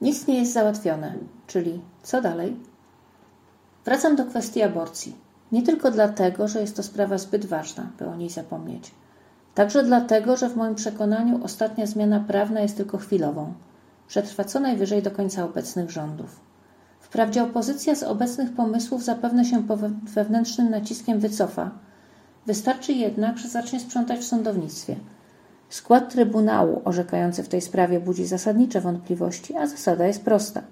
Nic nie jest załatwione, czyli co dalej? Wracam do kwestii aborcji. Nie tylko dlatego, że jest to sprawa zbyt ważna, by o niej zapomnieć. Także dlatego, że w moim przekonaniu ostatnia zmiana prawna jest tylko chwilową. Przetrwa co najwyżej do końca obecnych rządów. Wprawdzie opozycja z obecnych pomysłów zapewne się pod wewnętrznym naciskiem wycofa. Wystarczy jednak, że zacznie sprzątać w sądownictwie. Skład Trybunału orzekający w tej sprawie budzi zasadnicze wątpliwości, a zasada jest prosta.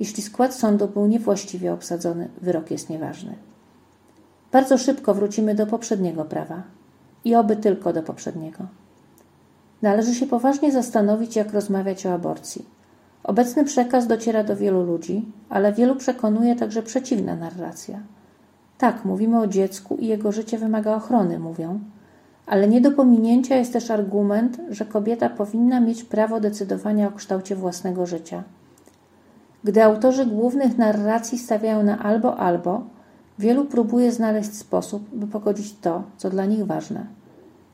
Jeśli skład sądu był niewłaściwie obsadzony, wyrok jest nieważny. Bardzo szybko wrócimy do poprzedniego prawa i oby tylko do poprzedniego. Należy się poważnie zastanowić, jak rozmawiać o aborcji. Obecny przekaz dociera do wielu ludzi, ale wielu przekonuje także przeciwna narracja. Tak, mówimy o dziecku i jego życie wymaga ochrony, mówią, ale nie do pominięcia jest też argument, że kobieta powinna mieć prawo decydowania o kształcie własnego życia. Gdy autorzy głównych narracji stawiają na albo albo, wielu próbuje znaleźć sposób, by pogodzić to, co dla nich ważne.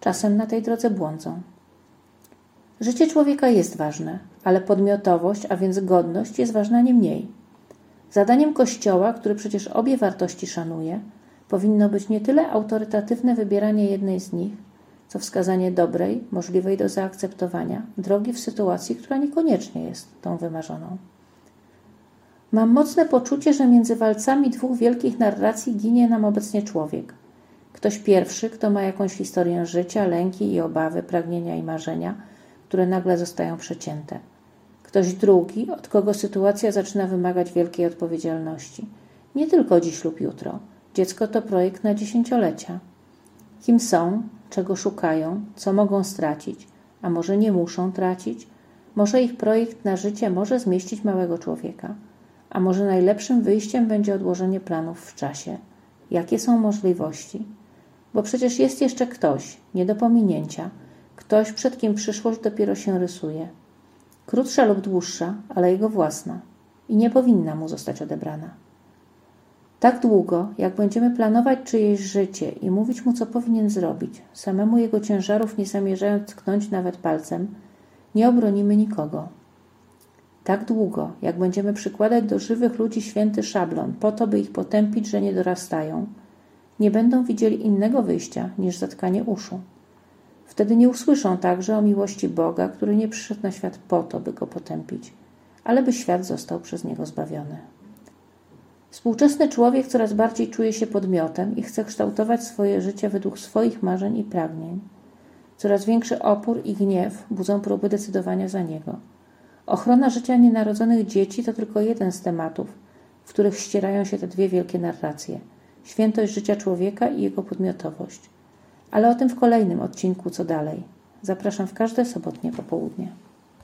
Czasem na tej drodze błądzą. Życie człowieka jest ważne, ale podmiotowość, a więc godność jest ważna nie mniej. Zadaniem Kościoła, który przecież obie wartości szanuje, powinno być nie tyle autorytatywne wybieranie jednej z nich, co wskazanie dobrej, możliwej do zaakceptowania drogi w sytuacji, która niekoniecznie jest tą wymarzoną. Mam mocne poczucie, że między walcami dwóch wielkich narracji ginie nam obecnie człowiek. Ktoś pierwszy, kto ma jakąś historię życia, lęki i obawy, pragnienia i marzenia, które nagle zostają przecięte. Ktoś drugi, od kogo sytuacja zaczyna wymagać wielkiej odpowiedzialności. Nie tylko dziś lub jutro. Dziecko to projekt na dziesięciolecia. Kim są, czego szukają, co mogą stracić, a może nie muszą tracić? Może ich projekt na życie może zmieścić małego człowieka, a może najlepszym wyjściem będzie odłożenie planów w czasie. Jakie są możliwości? Bo przecież jest jeszcze ktoś, nie do pominięcia, ktoś, przed kim przyszłość dopiero się rysuje. Krótsza lub dłuższa, ale jego własna i nie powinna mu zostać odebrana. Tak długo, jak będziemy planować czyjeś życie i mówić mu, co powinien zrobić, samemu jego ciężarów nie zamierzając tknąć nawet palcem, nie obronimy nikogo. Tak długo, jak będziemy przykładać do żywych ludzi święty szablon, po to, by ich potępić, że nie dorastają, nie będą widzieli innego wyjścia niż zatkanie uszu. Wtedy nie usłyszą także o miłości Boga, który nie przyszedł na świat po to, by go potępić, ale by świat został przez niego zbawiony. Współczesny człowiek coraz bardziej czuje się podmiotem i chce kształtować swoje życie według swoich marzeń i pragnień. Coraz większy opór i gniew budzą próby decydowania za niego. Ochrona życia nienarodzonych dzieci to tylko jeden z tematów, w których ścierają się te dwie wielkie narracje świętość życia człowieka i jego podmiotowość. Ale o tym w kolejnym odcinku co dalej. Zapraszam w każde sobotnie popołudnie.